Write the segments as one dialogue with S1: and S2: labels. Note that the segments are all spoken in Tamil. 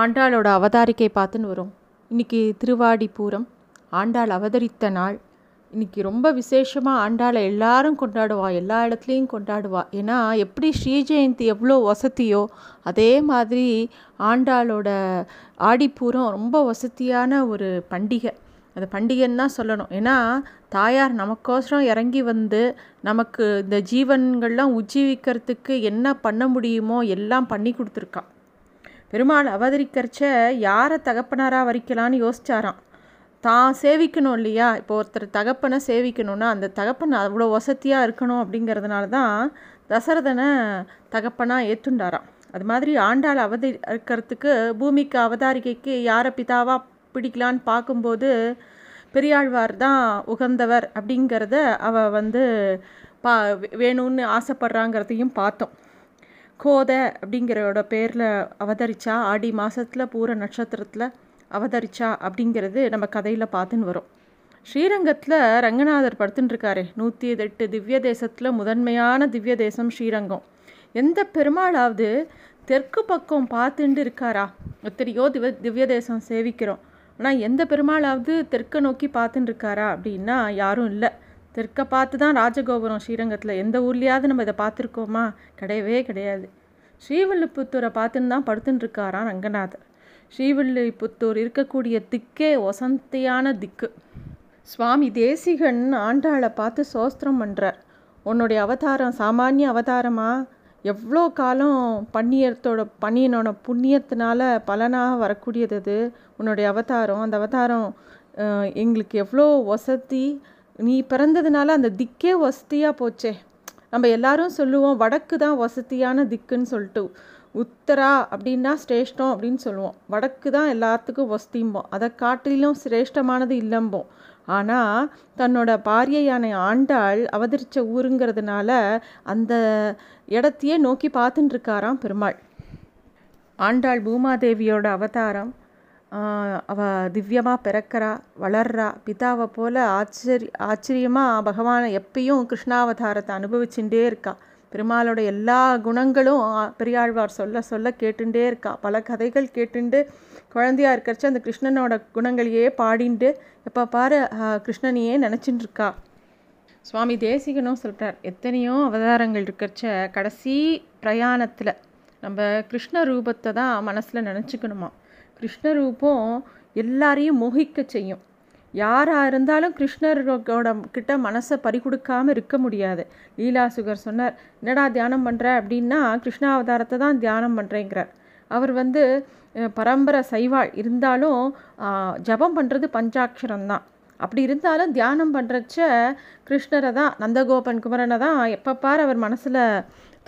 S1: ஆண்டாளோட அவதாரிக்கை பார்த்துன்னு வரும். இன்றைக்கி திருவாடிப்பூரம் ஆண்டாள் அவதரித்த நாள். இன்றைக்கி ரொம்ப விசேஷமாக ஆண்டாளை எல்லாரும் கொண்டாடுவா எல்லா இடத்துலையும் கொண்டாடுவா. ஏன்னா எப்படி ஸ்ரீ ஜெயந்தி எவ்வளோ வசதியோ அதே மாதிரி ஆண்டாளோட ஆடிப்பூரம் ரொம்ப வசதியான ஒரு பண்டிகை. அது பண்டிகைன்னு தான் சொல்லணும். ஏன்னா தாயார் நமக்கோசரம் இறங்கி வந்து நமக்கு இந்த ஜீவன்கள்லாம் உஜ்ஜீவிக்கிறதுக்கு என்ன பண்ண முடியுமோ எல்லாம் பண்ணி கொடுத்துருக்கான் பெருமாள் அவதரிக்கிறச்ச யாரை தகப்பனாராக வரிக்கலான்னு யோசிச்சாராம். தான் சேவிக்கணும் இல்லையா? இப்போ ஒருத்தர் தகப்பனை சேவிக்கணும்னா அந்த தகப்பன் அவ்வளோ வசதியாக இருக்கணும் அப்படிங்கிறதுனால தான் தசரதனை தகப்பனாக ஏற்றுண்டாராம் அது மாதிரி ஆண்டாள் அவதரிக்கிறதுக்கு பூமிக்கு அவதாரிகைக்கு யாரை பிதாவாக பிடிக்கலான்னு பார்க்கும்போது பெரியாழ்வார் தான் உகந்தவர் அப்படிங்கிறத அவ வந்து பா வேணும்னு ஆசைப்படுறாங்கிறதையும் பார்த்தோம். கோதை அப்படிங்கிறோட பேரில் அவதரிச்சா ஆடி மாதத்தில் பூர நட்சத்திரத்தில் அவதரிச்சா அப்படிங்கிறது நம்ம கதையில் பார்த்துன்னு வரும். ஸ்ரீரங்கத்தில் ரங்கநாதர் படுத்துட்டுருக்காரு நூற்றி எட்டு திவ்ய தேசத்தில் முதன்மையான திவ்ய தேசம் ஸ்ரீரங்கம். எந்த பெருமாளாவது தெற்கு பக்கம் பார்த்துட்டு இருக்காரா எத்தனையோ திவ திவ்ய தேசம் சேவிக்கிறோம். ஆனால் எந்த பெருமாளாவது தெற்கை நோக்கி பார்த்துட்டு இருக்காரா அப்படின்னா யாரும் இல்லை. தெற்கை பார்த்து தான் ராஜகோபுரம் ஸ்ரீரங்கத்தில். எந்த ஊர்லேயாவது நம்ம இதை பார்த்துருக்கோமா? கிடையவே கிடையாது. ஸ்ரீவில்லிபுத்தூரை பார்த்துன்னு தான் படுத்துட்டு இருக்காராம் ரங்கநாதர். ஸ்ரீவில்லிபுத்தூர் இருக்கக்கூடிய திக்கே வசந்தியான திக்கு. சுவாமி தேசிகன் ஆண்டாளை பார்த்து சோஸ்திரம் பண்ணுறார் உன்னுடைய அவதாரம் சாமானிய அவதாரமா? எவ்வளோ காலம் பண்ணியத்தோட பண்ணியனோட புண்ணியத்தினால பலனாக வரக்கூடியது அது? உன்னுடைய அவதாரம் அந்த அவதாரம் எங்களுக்கு எவ்வளோ வசதி நீ பிறந்ததுனால அந்த திக்கே வசதியாக போச்சே. நம்ம எல்லாரும் சொல்லுவோம் வடக்கு தான் வசதியான திக்குன்னு சொல்லிட்டு. உத்தரா அப்படின்னா சிரேஷ்டம் அப்படின்னு சொல்லுவோம். வடக்கு தான் எல்லாத்துக்கும் வசதிம்போம். அதை காட்டிலும் சிரேஷ்டமானது இல்லம்போம். ஆனால் தன்னோட பாரியையான ஆண்டாள் அவதரித்த ஊருங்கிறதுனால அந்த இடத்தையே நோக்கி பார்த்துட்டு இருக்காராம் பெருமாள். ஆண்டாள் பூமாதேவியோட அவதாரம் அவள் திவ்யமாக பிறக்கிறா வளர்றா பிதாவை போல் ஆச்சரிய ஆச்சரியமாக பகவானை எப்பயும் கிருஷ்ணாவதாரத்தை அனுபவிச்சுட்டே இருக்கா. பெருமாளோட எல்லா குணங்களும் பெரியாழ்வார் சொல்ல சொல்ல கேட்டுட்டே இருக்கா. பல கதைகள் கேட்டுண்டு குழந்தையா இருக்கிறச்சு அந்த கிருஷ்ணனோட குணங்களையே பாடிண்டு எப்போ பாரு கிருஷ்ணனையே நினச்சிட்டு இருக்கா சுவாமி தேசிகனும் சொல்கிறார் எத்தனையோ அவதாரங்கள் இருக்கிறச்ச கடைசி பிரயாணத்தில் நம்ம கிருஷ்ண ரூபத்தை தான் மனசில் நினச்சிக்கணுமா? கிருஷ்ணரூபம் எல்லாரையும் மோகிக்க செய்யும். யாராக இருந்தாலும் கிருஷ்ணரோட கிட்ட மனசை பறிகொடுக்காமல் இருக்க முடியாது. லீலா சுகர் சொன்னார் என்னடா தியானம் பண்ணுற அப்படின்னா கிருஷ்ணாவதாரத்தை தான் தியானம் பண்ணுறேங்கிறார் அவர் வந்து பரம்பரை சைவாள் இருந்தாலும் ஜபம் பண்ணுறது பஞ்சாட்சரம் தான். அப்படி இருந்தாலும் தியானம் பண்ணுறச்ச கிருஷ்ணரை தான் நந்தகோபன் குமரனை தான் எப்போ பார் அவர் மனசில்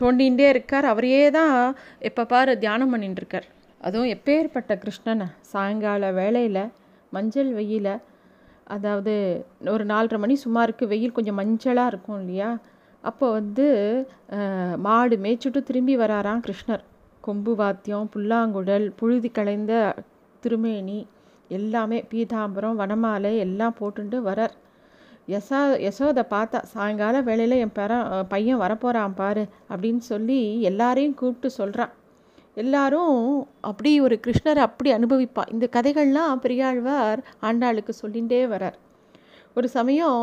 S1: தோண்டிகிட்டே இருக்கார். அவரையே தான் எப்போ பார் தியானம் பண்ணிட்டுருக்கார் அதுவும் எப்பேற்பட்ட கிருஷ்ணனை? சாயங்கால வேளையில் மஞ்சள் வெயில் அதாவது ஒரு நாலரை மணி சுமாருக்கு வெயில் கொஞ்சம் மஞ்சளாக இருக்கும் இல்லையா? அப்போ வந்து மாடு மேய்ச்சிட்டு திரும்பி வராராம் கிருஷ்ணர். கொம்பு வாத்தியம் புல்லாங்குழல் புழுதி கலைந்த திருமேனி எல்லாமே பீதாம்பரம் வனமாலை எல்லாம் போட்டுட்டு வரார். யசா யசோதை பார்த்தா சாயங்கால வேளையில் என் பெற பையன் வரப்போகிறான் பாரு அப்படின்னு சொல்லி எல்லாரையும் கூப்பிட்டு சொல்கிறான் எல்லாரும் அப்படி ஒரு கிருஷ்ணரை அப்படி அனுபவிப்பா. இந்த கதைகள்லாம் பெரியாழ்வார் ஆண்டாளுக்கு சொல்லிகிட்டே வரார். ஒரு சமயம்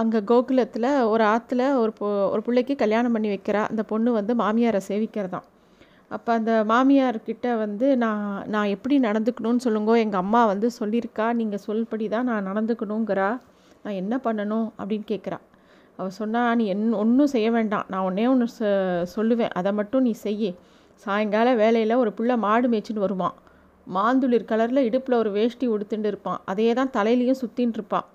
S1: அங்கே கோகுலத்தில் ஒரு ஆற்றுல ஒரு பொ ஒரு பிள்ளைக்கு கல்யாணம் பண்ணி வைக்கிறா. அந்த பொண்ணு வந்து மாமியாரை சேவிக்கிறதான் அப்போ அந்த மாமியார்கிட்ட வந்து நான் நான் எப்படி நடந்துக்கணும்னு சொல்லுங்கோ. எங்கள் அம்மா வந்து சொல்லியிருக்கா. நீங்கள் சொல்படி தான் நான் நடந்துக்கணுங்கிறா. நான் என்ன பண்ணணும்? அப்படின்னு கேட்குறா அவள் சொன்னால் நீ என் ஒன்றும் செய்ய வேண்டாம். நான் ஒன்றே ஒன்று சொல்லுவேன். அதை மட்டும் நீ செய்ய. சாயங்கால வேலையில் ஒரு புள்ள மாடு மேய்ச்சின்னு வருவான். மாந்துளிர் கலரில் இடுப்பில் ஒரு வேஷ்டி உடுத்துட்டு இருப்பான். அதையே தான் தலையிலையும் சுற்றின்னு இருப்பான்.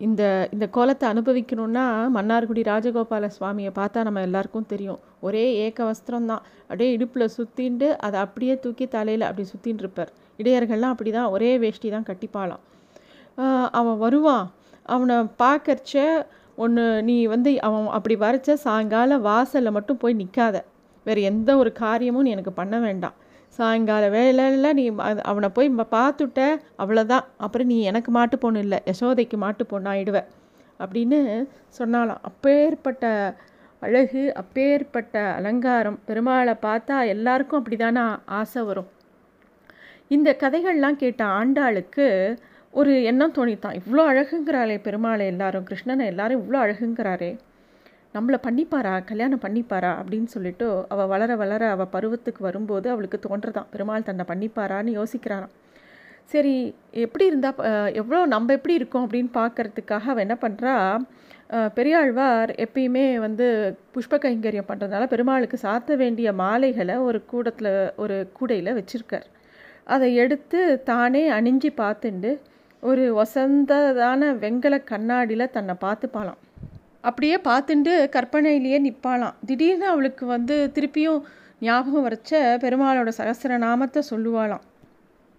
S1: இந்த இந்த கோலத்தை அனுபவிக்கணும்னா மன்னார்குடி ராஜகோபால சுவாமியை பார்த்தா நம்ம எல்லாருக்கும் தெரியும். ஒரே ஏக வஸ்திரம் தான். அப்படியே இடுப்பில் சுற்றிண்டு அதை அப்படியே தூக்கி தலையில் அப்படி சுற்றின்னு இருப்பார். இடையர்கள்லாம் அப்படி தான் ஒரே வேஷ்டி தான் கட்டிப்பாளாம். அவன் வருவான். அவனை பார்க்கறச்ச ஒன்று நீ வந்து அவன் அப்படி வரைச்ச சாயங்கால வாசலில் மட்டும் போய் நிற்காத வேறு எந்த ஒரு காரியமும் நீ எனக்கு பண்ண வேண்டாம். சாயங்கால வேலையில் நீ அவனை போய் பார்த்துட்ட அவ்வளோதான் அப்புறம் நீ எனக்கு மாட்டு பொண்ணு இல்லை யசோதைக்கு மாட்டு பொண்ணு ஆயிடுவ. அப்படின்னு சொன்னாலாம் அப்பேற்பட்ட அழகு அப்பேற்பட்ட அலங்காரம் பெருமாளை பார்த்தா எல்லாருக்கும் அப்படி தானே ஆசை வரும். இந்த கதைகள்லாம் கேட்ட ஆண்டாளுக்கு ஒரு எண்ணம் தோணித்தான். இவ்வளோ அழகுங்கிறாளே பெருமாளை எல்லாரும் கிருஷ்ணனை எல்லாரும் இவ்வளோ அழகுங்கிறாரே. நம்மளை பண்ணிப்பாரா? கல்யாணம் பண்ணிப்பாரா? அப்படின்னு சொல்லிட்டு அவள் வளர வளர அவள் பருவத்துக்கு வரும்போது அவளுக்கு தோன்றதான். பெருமாள் தன்னை பண்ணிப்பாரான்னு யோசிக்கிறாராம். சரி எப்படி இருந்தால் எவ்வளோ நம்ம எப்படி இருக்கோம் அப்படின்னு பார்க்கறதுக்காக அவள் என்ன பண்ணுறா பெரியாழ்வார் எப்பயுமே வந்து புஷ்ப கைங்கரியம் பண்ணுறதுனால பெருமாளுக்கு சாத்த வேண்டிய மாலைகளை ஒரு கூடத்தில் ஒரு கூடையில் வச்சுருக்கார். அதை எடுத்து தானே அணிஞ்சு பார்த்துண்டு ஒரு வசந்ததான வெங்கல கண்ணாடியில் தன்னை பார்த்துப்பாலாம் அப்படியே பார்த்துட்டு கற்பனையிலேயே நிற்பாளாம் திடீர்னு அவளுக்கு வந்து திருப்பியும் ஞாபகம் வரைச்ச பெருமாளோட சகசர நாமத்தை சொல்லுவாளாம்.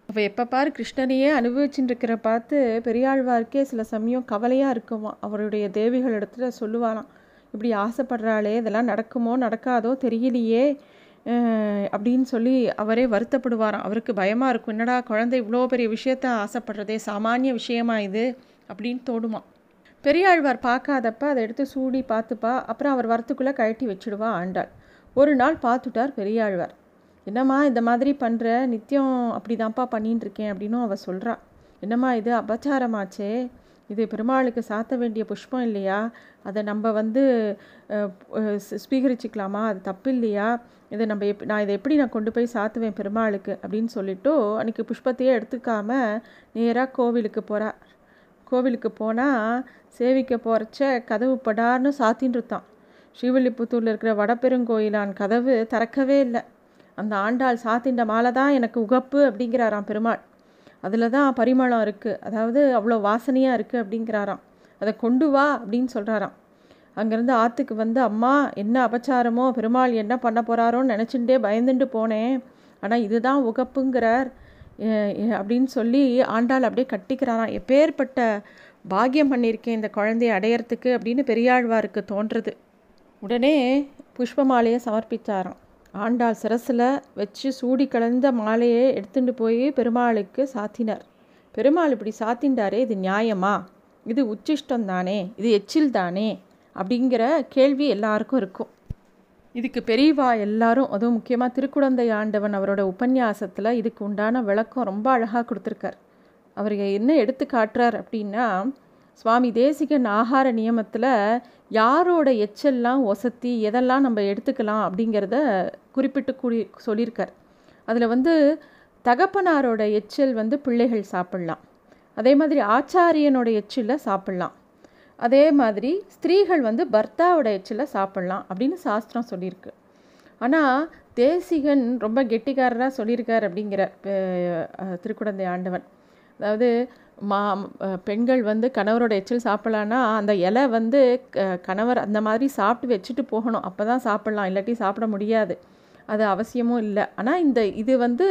S1: அவள் எப்போ பார் கிருஷ்ணனையே அனுபவிச்சுட்டு இருக்கிற பார்த்து பெரியாழ்வார்க்கே சில சமயம் கவலையாக இருக்குமா? அவருடைய தேவிகள் இடத்துல சொல்லுவாளாம். இப்படி ஆசைப்படுறாளே இதெல்லாம் நடக்குமோ நடக்காதோ தெரியலையே அப்படின்னு சொல்லி அவரே வருத்தப்படுவாராம். அவருக்கு பயமாக இருக்கும். என்னடா குழந்தை இவ்வளோ பெரிய விஷயத்த ஆசைப்படுறதே? சாமானிய விஷயமா இது? அப்படின்னு தோடுமா பெரியாழ்வார் பார்க்காதப்ப அதை எடுத்து சூடி பார்த்துப்பா அப்புறம் அவர் வரத்துக்குள்ளே கழட்டி வச்சுடுவா ஆண்டாள். ஒரு நாள் பார்த்துட்டார் பெரியாழ்வார். என்னம்மா இந்த மாதிரி பண்ணுற நித்தியம் அப்படி தான்ப்பா பண்ணின்னு இருக்கேன் அப்படின்னும் அவள் சொல்கிறா என்னம்மா இது அபச்சாரமாச்சே? இது பெருமாளுக்கு சாத்த வேண்டிய புஷ்பம் இல்லையா? அதை நம்ம வந்து ஸ்வீகரிச்சிக்கலாமா? அது தப்பு இல்லையா இதை நம்ம எப் நான் இதை எப்படி நான் கொண்டு போய் சாத்துவேன் பெருமாளுக்கு? அப்படின்னு சொல்லிவிட்டு அன்றைக்கி புஷ்பத்தையே எடுத்துக்காமல் நேராக கோவிலுக்கு போகிறா கோவிலுக்கு போனால் சேவிக்க போகிறச்ச கதவு படார்னு சாத்தின்னு ஸ்ரீவில்லிபுத்தூரில் இருக்கிற வடப்பெருங்கோயிலான் கதவு திறக்கவே இல்லை. அந்த ஆண்டாள் சாத்தின்ற மாலை தான் எனக்கு உகப்பு அப்படிங்கிறாராம் பெருமாள். அதில் தான் பரிமளம் இருக்குது அதாவது அவ்வளோ வாசனையாக இருக்குது அப்படிங்கிறாராம். அதை கொண்டு வா அப்படின்னு சொல்கிறாராம் அங்கேருந்து ஆற்றுக்கு வந்து அம்மா என்ன அபச்சாரமோ? பெருமாள் என்ன பண்ண போகிறாரோன்னு நினச்சிட்டே பயந்துட்டு போனேன். ஆனால் இதுதான் உகப்புங்கிறார். அப்படின்னு சொல்லி ஆண்டாள் அப்படியே கட்டிக்கிறாராம். எப்பேற்பட்ட பாக்கியம் பண்ணியிருக்கேன் இந்த குழந்தையை அடையறதுக்கு அப்படின்னு பெரியாழ்வாருக்கு தோன்றுறது உடனே புஷ்ப மாலையை சமர்ப்பித்தாராம். ஆண்டாள் சிரசில் வச்சு சூடி கலந்த மாலையை எடுத்துட்டு போய் பெருமாளுக்கு சாத்தினார். பெருமாள் இப்படி சாத்தின்றாரே இது நியாயமா? இது உச்சிஷ்டம் தானே? இது எச்சில் தானே? அப்படிங்கிற கேள்வி எல்லாருக்கும் இருக்கும். இதுக்கு பெரியவா எல்லாரும் அதுவும் முக்கியமாக திருக்குழந்தை ஆண்டவன் அவரோட உபன்யாசத்தில் இதுக்கு உண்டான விளக்கம் ரொம்ப அழகாக கொடுத்துருக்கார். அவர் என்ன எடுத்து காட்டுறார் அப்படின்னா சுவாமி தேசிகன் ஆகார நியமத்தில் யாரோட எச்செல்லாம் ஒசத்தி எதெல்லாம் நம்ம எடுத்துக்கலாம் அப்படிங்கிறத குறிப்பிட்டு கூடி சொல்லியிருக்கார். அதில் வந்து தகப்பனாரோட எச்சல் வந்து பிள்ளைகள் சாப்பிட்லாம். அதே மாதிரி ஆச்சாரியனோட எச்சில் சாப்பிட்லாம். அதே மாதிரி ஸ்திரீகள் வந்து பர்த்தாவோட எச்சில் சாப்பிட்லாம் அப்படின்னு சாஸ்திரம் சொல்லியிருக்கு. ஆனால் தேசிகன் ரொம்ப கெட்டிக்காரராக சொல்லியிருக்கார் அப்படிங்கிற திருக்குடந்தை ஆண்டவன். அதாவது மா பெண்கள் வந்து கணவரோட எச்சில் சாப்பிட்லான்னா அந்த இலை வந்து கணவர் அந்த மாதிரி சாப்பிட்டு வச்சுட்டு போகணும். அப்போ தான் சாப்பிட்லாம். இல்லாட்டி சாப்பிட முடியாது. அது அவசியமும் இல்லை. ஆனால் இந்த இது வந்து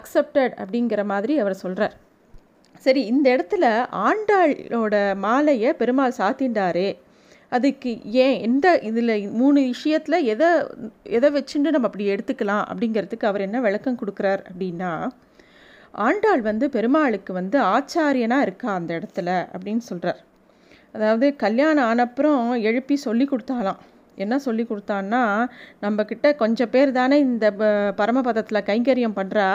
S1: அக்செப்டட் அப்படிங்கிற மாதிரி அவர் சொல்கிறார் சரி இந்த இடத்துல ஆண்டாளோட மாலையை பெருமாள் சாத்தின்றாரே அதுக்கு ஏன் எந்த இதில் மூணு விஷயத்தில் எதை எதை வச்சுட்டு நம்ம அப்படி எடுத்துக்கலாம் அப்படிங்கிறதுக்கு அவர் என்ன விளக்கம் கொடுக்குறார் அப்படின்னா ஆண்டாள் வந்து பெருமாளுக்கு வந்து ஆச்சாரியனாக இருக்கா அந்த இடத்துல அப்படின்னு சொல்கிறார் அதாவது கல்யாணம் ஆனப்புறம் எழுப்பி சொல்லி கொடுத்தாலாம். என்ன சொல்லி கொடுத்தான்னா நம்மக்கிட்ட கொஞ்சம் பேர் தானே இந்த பரமபதத்தில் கைங்கரியம் பண்ணுறா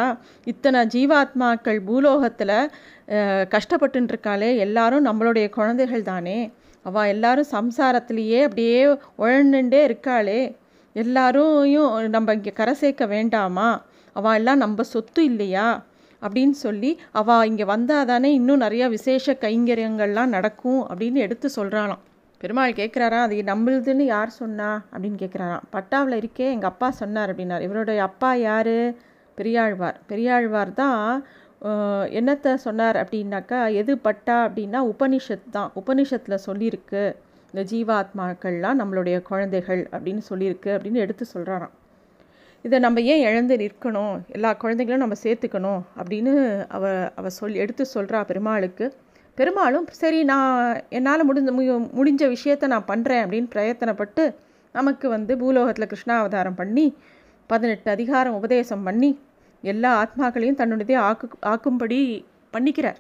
S1: இத்தனை ஜீவாத்மாக்கள் பூலோகத்தில் கஷ்டப்பட்டுருக்காளே எல்லாரும் நம்மளுடைய குழந்தைகள் தானே. அவள் எல்லாரும் சம்சாரத்திலேயே அப்படியே உழண்டுண்டே இருக்காளே. எல்லாரையும் நம்ம இங்கே கரை சேர்க்க வேண்டாமா? அவள் எல்லாம் நம்ம சொத்து இல்லையா? அப்படின்னு சொல்லி அவள் இங்கே வந்தால் தானே இன்னும் நிறையா விசேஷ கைங்கரியங்கள்லாம் நடக்கும் அப்படின்னு எடுத்து சொல்கிறாளாம் பெருமாள் கேட்குறாரா அது நம்மளுதுன்னு யார் சொன்னா? அப்படின்னு கேட்குறாராம் பட்டாவில் இருக்கே எங்கள் அப்பா சொன்னார் அப்படின்னார். இவருடைய அப்பா யார்? பெரியாழ்வார். பெரியாழ்வார் தான் என்னத்தை சொன்னார் அப்படின்னாக்கா எது பட்டா அப்படின்னா உபனிஷத் தான். உபனிஷத்தில் சொல்லியிருக்கு இந்த ஜீவாத்மாக்கள்லாம் நம்மளுடைய குழந்தைகள் அப்படின்னு சொல்லியிருக்கு அப்படின்னு எடுத்து சொல்கிறாராம் இதை நம்ம ஏன் இழந்து நிற்கணும்? எல்லா குழந்தைகளும் நம்ம சேர்த்துக்கணும் அப்படின்னு அவ அவ சொல் எடுத்து சொல்கிறா பெருமாளுக்கு. பெருமாளும் சரி நான் என்னால் முடிஞ்ச முடிஞ்ச விஷயத்தை நான் பண்ணுறேன் அப்படின்னு பிரயத்தனப்பட்டு நமக்கு வந்து பூலோகத்தில் கிருஷ்ணாவதாரம் பண்ணி பதினெட்டு அதிகாரம் உபதேசம் பண்ணி எல்லா ஆத்மாக்களையும் தன்னுடையதே ஆக்கு ஆக்கும்படி பண்ணிக்கிறார்.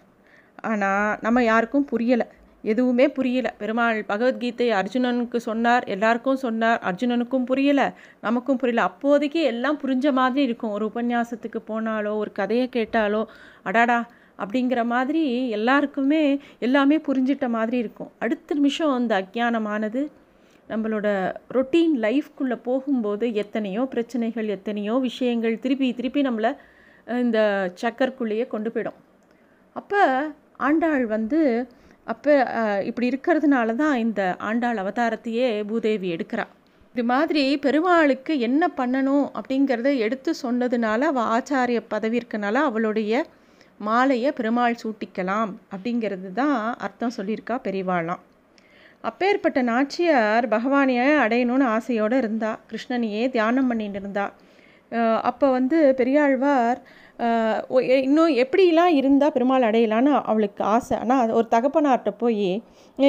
S1: ஆனால் நம்ம யாருக்கும் புரியலை. எதுவுமே புரியல. பெருமாள் பகவத்கீதை அர்ஜுனனுக்கு சொன்னார் எல்லாருக்கும் சொன்னார் அர்ஜுனனுக்கும் புரியலை நமக்கும் புரியல. அப்போதைக்கு எல்லாம் புரிஞ்ச மாதிரி இருக்கும். ஒரு உபன்யாசத்துக்கு போனாலோ ஒரு கதையை கேட்டாலோ அடாடா அப்படிங்கிற மாதிரி எல்லாருக்குமே எல்லாமே புரிஞ்சிட்ட மாதிரி இருக்கும். அடுத்த நிமிஷம் அந்த அஜ்ஞானமானது நம்மளோட ரொட்டீன் லைஃப்குள்ளே போகும்போது எத்தனையோ பிரச்சனைகள் எத்தனையோ விஷயங்கள் திருப்பி திருப்பி நம்மளை இந்த சக்கர்க்குள்ளேயே கொண்டு போயிடும். அப்போ ஆண்டாள் வந்து அப்போ இப்படி இருக்கிறதுனால தான் இந்த ஆண்டாள் அவதாரத்தையே பூதேவி எடுக்கிறா. இது மாதிரி பெருமாளுக்கு என்ன பண்ணணும் அப்படிங்கிறத எடுத்து சொன்னதுனால அவள் ஆச்சாரிய பதவி இருக்கனால அவளுடைய மாலையை பெருமாள் சூட்டிக்கலாம் அப்படிங்கிறது தான் அர்த்தம் சொல்லியிருக்கா பெரிவாளாம் அப்பேற்பட்ட நாச்சியார் பகவானையை அடையணும்னு ஆசையோடு இருந்தா கிருஷ்ணனையே தியானம் பண்ணிட்டு இருந்தா. அப்போ வந்து பெரியாழ்வார் இன்னும் எப்படிலாம் இருந்தால் பெருமாள் அடையலான்னு அவளுக்கு ஆசை. ஆனால் ஒரு தகப்பனார்கிட்ட போய்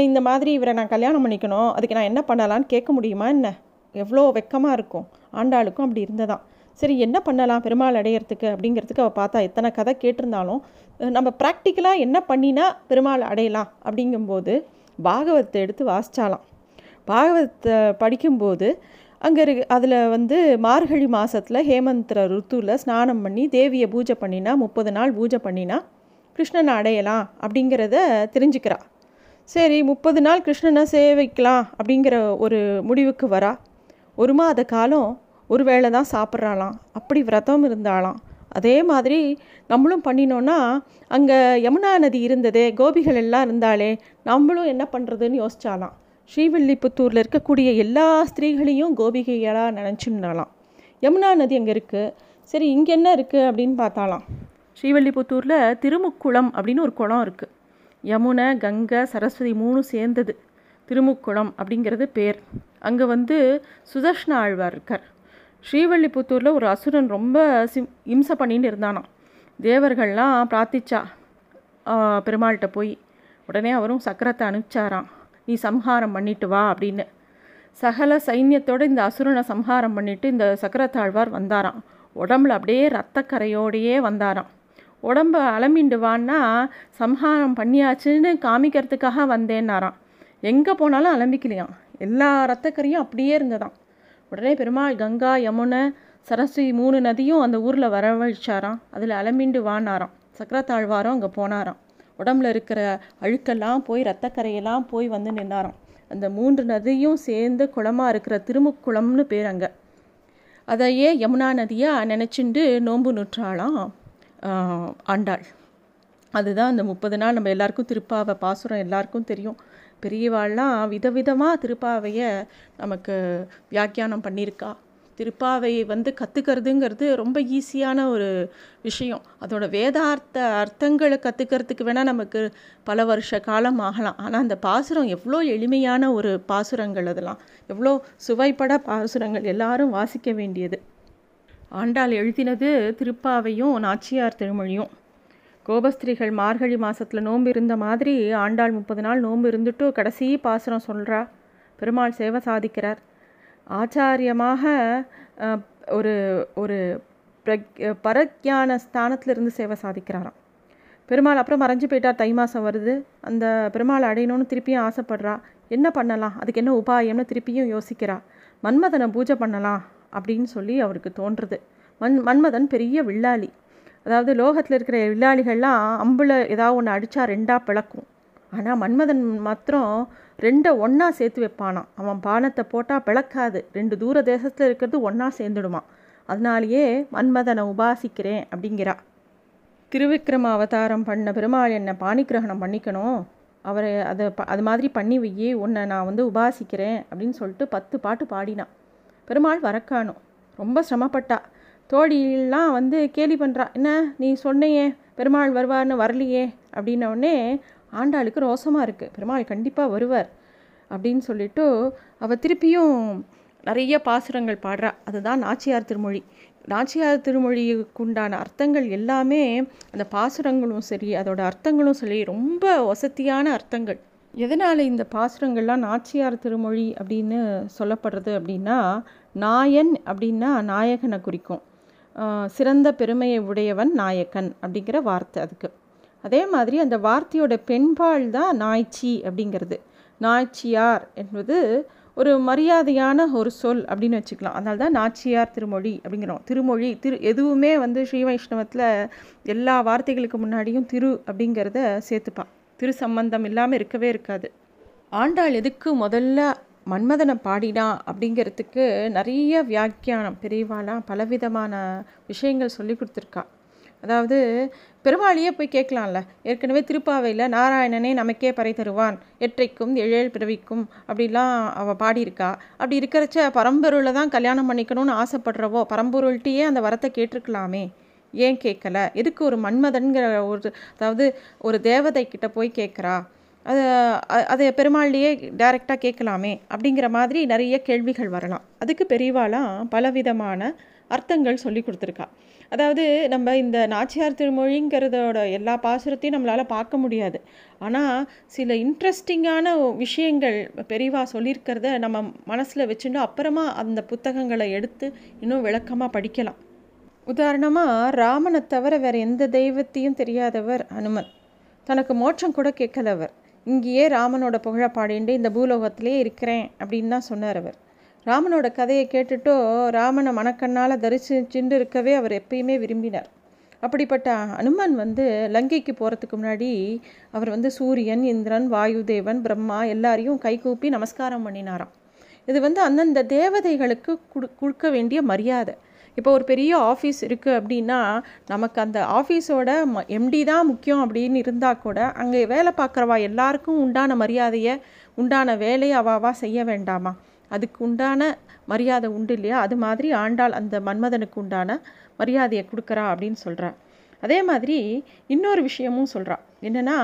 S1: இந்த மாதிரி இவரை நான் கல்யாணம் பண்ணிக்கணும் அதுக்கு நான் என்ன பண்ணலான்னு கேட்க முடியுமா என்ன? எவ்வளோ வெக்கமாக இருக்கும் ஆண்டாளுக்கும் அப்படி இருந்ததான். சரி என்ன பண்ணலாம் பெருமாள் அடையிறதுக்கு அப்படிங்கிறதுக்கு அவள் பார்த்தா எத்தனை கதை கேட்டிருந்தாலும் நம்ம ப்ராக்டிக்கலாக என்ன பண்ணினா பெருமாள் அடையலாம் அப்படிங்கும்போது பாகவத்தை எடுத்து வாசித்தாலாம் பாகவத்தை படிக்கும்போது அங்கே இரு அதில் வந்து மார்கழி மாதத்தில் ஹேமந்திர ருத்துவில் ஸ்நானம் பண்ணி தேவியை பூஜை பண்ணினா முப்பது நாள் பூஜை பண்ணினா கிருஷ்ணனை அடையலாம் அப்படிங்கிறத தெரிஞ்சுக்கிறா. சரி முப்பது நாள் கிருஷ்ணனை சேவிக்கலாம் அப்படிங்கிற ஒரு முடிவுக்கு வரா. ஒரு மாத காலம் ஒரு வேளை தான் சாப்பிட்றாளாம். அப்படி விரதம் இருந்தாலாம் அதே மாதிரி நம்மளும் பண்ணினோன்னா அங்கே யமுனா நதி இருந்ததே கோபிகள் எல்லாம் இருந்தாலே நம்மளும் என்ன பண்ணுறதுன்னு யோசிச்சாலாம் ஸ்ரீவில்லிபுத்தூரில் இருக்கக்கூடிய எல்லா ஸ்திரீகளையும் கோபிகைகளாக நினச்சிருந்தாலாம் யமுனா நதி அங்கே இருக்குது சரி இங்கே என்ன இருக்குது அப்படின்னு பார்த்தாலாம் ஸ்ரீவில்லிபுத்தூரில் திருமுக்குளம் அப்படின்னு ஒரு குளம் இருக்குது யமுனை கங்கை சரஸ்வதி மூணு சேர்ந்தது. திருமுக்குளம் அப்படிங்கிறது பேர். அங்கே வந்து சுதர்ஷ்ண ஆழ்வார் இருக்கார். ஸ்ரீவல்லிபுத்தூரில் ஒரு அசுரன் ரொம்ப சிம் இம்சை பண்ணின்னு இருந்தானான் தேவர்கள்லாம் பிரார்த்திச்சா பெருமாள்கிட்ட போய். உடனே அவரும் சக்கரத்தை அனுப்பிச்சாராம். நீ சம்ஹாரம் பண்ணிட்டு வா அப்படின்னு. சகல சைன்யத்தோடு இந்த அசுரனை சம்ஹாரம் பண்ணிட்டு இந்த சக்கரத்தாழ்வார் வந்தாராம். உடம்புல அப்படியே ரத்தக்கரையோடையே வந்தாராம். உடம்ப அலமிண்டு வான்னா சம்ஹாரம் பண்ணியாச்சுன்னு காமிக்கிறதுக்காக வந்தேன்னாராம். எங்கே போனாலும் அலம்பிக்கலையாம். எல்லா ரத்தக்கரையும் அப்படியே இருந்ததாம். உடனே பெருமாள் கங்கா யமுனை சரஸ்வதி மூணு நதியும் அந்த ஊரில் வரவழிச்சாராம். அதில் அலமிண்டு வானாராம். சக்கரத்தாழ்வாரம் அங்கே போனாராம். உடம்புல இருக்கிற அழுக்கெல்லாம் போய் ரத்தக்கரையெல்லாம் போய் வந்து நின்னாராம். அந்த மூன்று நதியும் சேர்ந்து குளமாக இருக்கிற திருமுக்குளம்னு பேர் அங்கே. அதையே யமுனா நதியாக நினச்சிண்டு நோன்பு நுற்றாலாம் ஆண்டாள். அதுதான் அந்த முப்பது நாள் நம்ம எல்லாருக்கும் திருப்பாவை பாசுரம் எல்லாருக்கும் தெரியும். பெரியவாள்லாம் விதவிதமாக திருப்பாவையை நமக்கு வியாக்கியானம் பண்ணியிருக்கா. திருப்பாவையை வந்து கற்றுக்கிறதுங்கிறது ரொம்ப ஈஸியான ஒரு விஷயம். அதோட வேதார்த்த அர்த்தங்களை கற்றுக்கிறதுக்கு வேணால் நமக்கு பல வருஷ காலம் ஆகலாம். ஆனால் அந்த பாசுரம் எவ்வளோ எளிமையான ஒரு பாசுரங்கள் அதெல்லாம். எவ்வளோ சுவைப்பட பாசுரங்கள் எல்லாரும் வாசிக்க வேண்டியது. ஆண்டாள் எழுதினது திருப்பாவையும் நாச்சியார் திருமொழியும். கோபஸ்திரிகள் மார்கழி மாதத்தில் நோன்பு இருந்த மாதிரி ஆண்டாள் முப்பது நாள் நோன்பு இருந்துட்டு கடைசி பாசுரம் சொல்கிறா பெருமாள் சேவை சாதிக்கிறார். ஆச்சாரியமாக ஒரு ஒரு பிரக் ஸ்தானத்தில் இருந்து சேவை சாதிக்கிறாராம். பெருமாள் அப்புறம் மறைஞ்சு போயிட்டார். தை மாதம் வருது. அந்த பெருமாள் அடையணும்னு திருப்பியும் ஆசைப்படுறா. என்ன பண்ணலாம்? அதுக்கு என்ன உபாயம்னு திருப்பியும் யோசிக்கிறா. மன்மதனை பூஜை பண்ணலாம் அப்படின்னு சொல்லி அவருக்கு தோன்றுறது மண் மன்மதன் பெரிய வில்லாளி. அதாவது லோகத்தில் இருக்கிற வில்லாளிகள்லாம் அம்பில் ஏதாவது ஒன்று அடித்தா ரெண்டாக பிளக்கும். ஆனால் மன்மதன் மாத்திரம் ரெண்டை ஒன்றா சேர்த்து வைப்பானான் அவன் பானத்தை போட்டால் பிளக்காது. ரெண்டு தூர தேசத்தில் இருக்கிறது ஒன்றா சேர்ந்துடுவான் அதனாலேயே மன்மதனை உபாசிக்கிறேன் அப்படிங்கிறா. திருவிக்ரம அவதாரம் பண்ண பெருமாள் என்னை பாணிகிரகணம் பண்ணிக்கணும். அவரை அதை அது மாதிரி பண்ணி வையே உன்னை நான் வந்து உபாசிக்கிறேன் அப்படின்னு சொல்லிட்டு பத்து பாட்டு பாடினான். பெருமாள் வரக்கானும் ரொம்ப சிரமப்பட்டா. தோழிலாம் வந்து கேலி பண்ணுறா என்ன நீ சொன்னையே பெருமாள் வருவார்னு வரலையே? அப்படின்னோடனே ஆண்டாளுக்கு ரோசமாக இருக்குது பெருமாள் கண்டிப்பாக வருவார். அப்படின்னு சொல்லிட்டு அவள் திருப்பியும் நிறைய பாசுரங்கள் பாடுறா. அதுதான் நாச்சியார் திருமொழி. நாச்சியார் திருமொழிக்குண்டான அர்த்தங்கள் எல்லாமே அந்த பாசுரங்களும் சரி அதோட அர்த்தங்களும் சரி ரொம்ப வசதியான அர்த்தங்கள். எதனால் இந்த பாசுரங்கள்லாம் நாச்சியார் திருமொழி அப்படின்னு சொல்லப்படுறது அப்படின்னா நாயன் அப்படின்னா நாயகனை குறிக்கும். சிறந்த பெருமையை உடையவன் நாயக்கன் அப்படிங்கிற வார்த்தை அதுக்கு. அதே மாதிரி அந்த வார்த்தையோட பெண்பால் தான் நாய்ச்சி அப்படிங்கிறது. நாய்ச்சியார் என்பது ஒரு மரியாதையான ஒரு சொல் அப்படின்னு வச்சுக்கலாம். அதனால தான் நாச்சியார் திருமொழி அப்படிங்கிறோம். திருமொழி திரு எதுவுமே வந்து ஸ்ரீ வைஷ்ணவத்தில் எல்லா வார்த்தைகளுக்கு முன்னாடியும் திரு அப்படிங்கிறத சேர்த்துப்பா திரு சம்பந்தம் இல்லாமல் இருக்கவே இருக்காது. ஆண்டாள் எதுக்கு முதல்ல மன்மதனை பாடினான் அப்படிங்கிறதுக்கு நிறைய வியாக்கியானம் பெரியவாலாம் பலவிதமான விஷயங்கள் சொல்லி கொடுத்துருக்கா. அதாவது பெருமாளியே போய் கேட்கலாம்ல. ஏற்கனவே திருப்பாவையில் நாராயணனே நமக்கே பறை தருவான். எற்றைக்கும் எழேல் பிறவிக்கும் அப்படிலாம் அவள் பாடியிருக்கா. அப்படி இருக்கிறச்ச பரம்பொருளில் தான் கல்யாணம் பண்ணிக்கணும்னு ஆசைப்படுறவோ பரம்பொருள்கிட்டயே அந்த வரத்தை கேட்டிருக்கலாமே. ஏன் கேட்கல? எதுக்கு ஒரு மன்மதன்கிற ஒரு அதாவது ஒரு தேவதை கிட்ட போய் கேட்குறா? அது அதை பெருமாள்லேயே டைரெக்டாக கேட்கலாமே அப்படிங்கிற மாதிரி நிறைய கேள்விகள் வரலாம். அதுக்கு பெரியவாலாம் பலவிதமான அர்த்தங்கள் சொல்லி கொடுத்துருக்கா. அதாவது நம்ம இந்த நாச்சியார் திருமொழிங்கிறதோட எல்லா பாசுரத்தையும் நம்மளால் பார்க்க முடியாது. ஆனால் சில இன்ட்ரெஸ்டிங்கான விஷயங்கள் பெரிவா சொல்லியிருக்கிறத நம்ம மனசில் வச்சுட்டு அப்புறமா அந்த புத்தகங்களை எடுத்து இன்னும் விளக்கமாக படிக்கலாம். உதாரணமாக ராமனை தவிர வேறு எந்த தெய்வத்தையும் தெரியாதவர் அனுமன். தனக்கு மோட்சம் கூட கேட்கலவர். இங்கேயே ராமனோட புகழ பாடிண்டு இந்த பூலோகத்திலே இருக்கிறேன் அப்படின்னு தான் சொன்னார் அவர். ராமனோட கதையை கேட்டுட்டோ ராமனை மனக்கண்ணால் தரிசிச்சுட்டு இருக்கவே அவர் எப்பயுமே விரும்பினார். அப்படிப்பட்ட அனுமன் வந்து லங்கைக்கு போகிறதுக்கு முன்னாடி அவர் வந்து சூரியன் இந்திரன் வாயுதேவன் பிரம்மா எல்லாரையும் கைகூப்பி நமஸ்காரம் பண்ணினாராம். இது வந்து அந்தந்த தேவதைகளுக்கு கொடுக்க வேண்டிய மரியாதை. இப்போ ஒரு பெரிய ஆஃபீஸ் இருக்குது அப்படின்னா நமக்கு அந்த ஆஃபீஸோட எம்டி தான் முக்கியம் அப்படின்னு இருந்தால் கூட அங்கே வேலை பார்க்குறவா எல்லாருக்கும் உண்டான மரியாதையை உண்டான வேலையை அவாவா செய்ய வேண்டாமா? அதுக்கு உண்டான மரியாதை உண்டு இல்லையா? அது மாதிரி ஆண்டாள் அந்த மன்மதனுக்கு உண்டான மரியாதையை கொடுக்குறா அப்படின்னு சொல்கிறா அதே மாதிரி இன்னொரு விஷயமும் சொல்கிறா என்னென்னா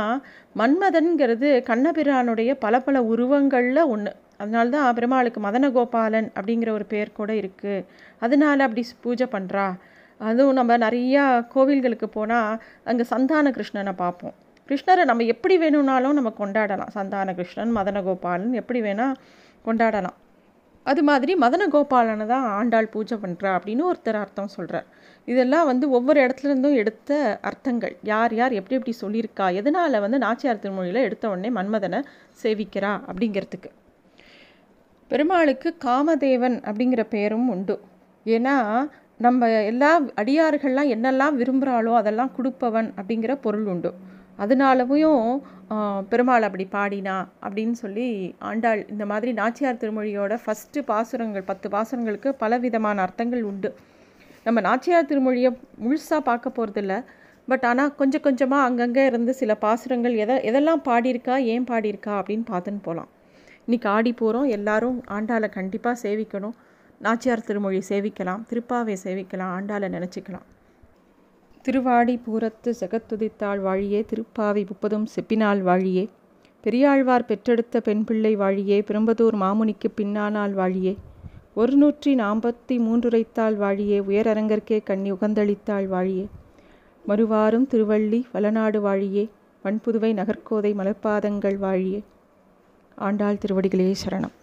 S1: மன்மதன்கிறது கண்ணபிரானுடைய பல பல உருவங்களில் ஒன்று அதனால்தான் பெருமாளுக்கு மதனகோபாலன் அப்படிங்கிற ஒரு பேர் கூட இருக்குது அதனால அப்படி பூஜை பண்ணுறா அதுவும் நம்ம நிறையா கோவில்களுக்கு போனால் அங்கே சந்தான கிருஷ்ணனை பார்ப்போம். கிருஷ்ணரை நம்ம எப்படி வேணும்னாலும் நம்ம கொண்டாடலாம். சந்தான கிருஷ்ணன் மதனகோபாலன் எப்படி வேணால் கொண்டாடலாம். அது மாதிரி மதன கோபாலனை தான் ஆண்டாள் பூஜை பண்ணுறா அப்படின்னு ஒருத்தர் அர்த்தம் சொல்கிறார் இதெல்லாம் வந்து ஒவ்வொரு இடத்துலேருந்தும் எடுத்த அர்த்தங்கள். யார் யார் எப்படி எப்படி சொல்லியிருக்கா எதனால் வந்து நாச்சியார் திருமொழியில் எடுத்த உடனே மன்மதனை சேவிக்கிறா அப்படிங்கிறதுக்கு. பெருமாளுக்கு காமதேவன் அப்படிங்கிற பெயரும் உண்டு. ஏன்னா நம்ம எல்லா அடியார்கள்லாம் என்னெல்லாம் விரும்புகிறாளோ அதெல்லாம் கொடுப்பவன் அப்படிங்கிற பொருள் உண்டு. அதனாலவும் பெருமாள் அப்படி பாடினா அப்படின்னு சொல்லி ஆண்டாள் இந்த மாதிரி நாச்சியார் திருமொழியோட ஃபஸ்ட்டு பாசுரங்கள் பத்து பாசுரங்களுக்கு பல விதமான அர்த்தங்கள் உண்டு. நம்ம நாச்சியார் திருமொழியை முழுசாக பார்க்க போகிறதில்ல பட் ஆனால் கொஞ்சம் கொஞ்சமாக அங்கங்கே இருந்து சில பாசுரங்கள் எதை எதெல்லாம் பாடியிருக்கா ஏன் பாடியிருக்கா அப்படின்னு பார்த்துன்னு போகலாம் இன்றைக்கி ஆடி போகிறோம் எல்லாரும் ஆண்டாளை கண்டிப்பாக சேவிக்கணும். நாச்சியார் திருமொழி சேவிக்கலாம். திருப்பாவை சேவிக்கலாம். ஆண்டாளை நினச்சிக்கலாம். திருவாடி பூரத்து செகத்துதித்தாள் வாழியே திருப்பாவி முப்பதும் செப்பினாள் வாழியே. பெரியாழ்வார் பெற்றெடுத்த பெண் பிள்ளை வாழியே பிரம்பதூர் மாமுனிக்கு பின்னானால் வாழியே. ஒரு நூற்றி நாற்பத்தி மூன்றுரைத்தாள் வாழியே உயரரங்கற்கே கண்ணி உகந்தளித்தாள் வாழியே. மறுவாரும் திருவள்ளி வளநாடு வாழியே. வன்புதுவை நகர்கோதை மலர்பாதங்கள் வாழியே. ஆண்டாள் திருவடிகளே சரணம்.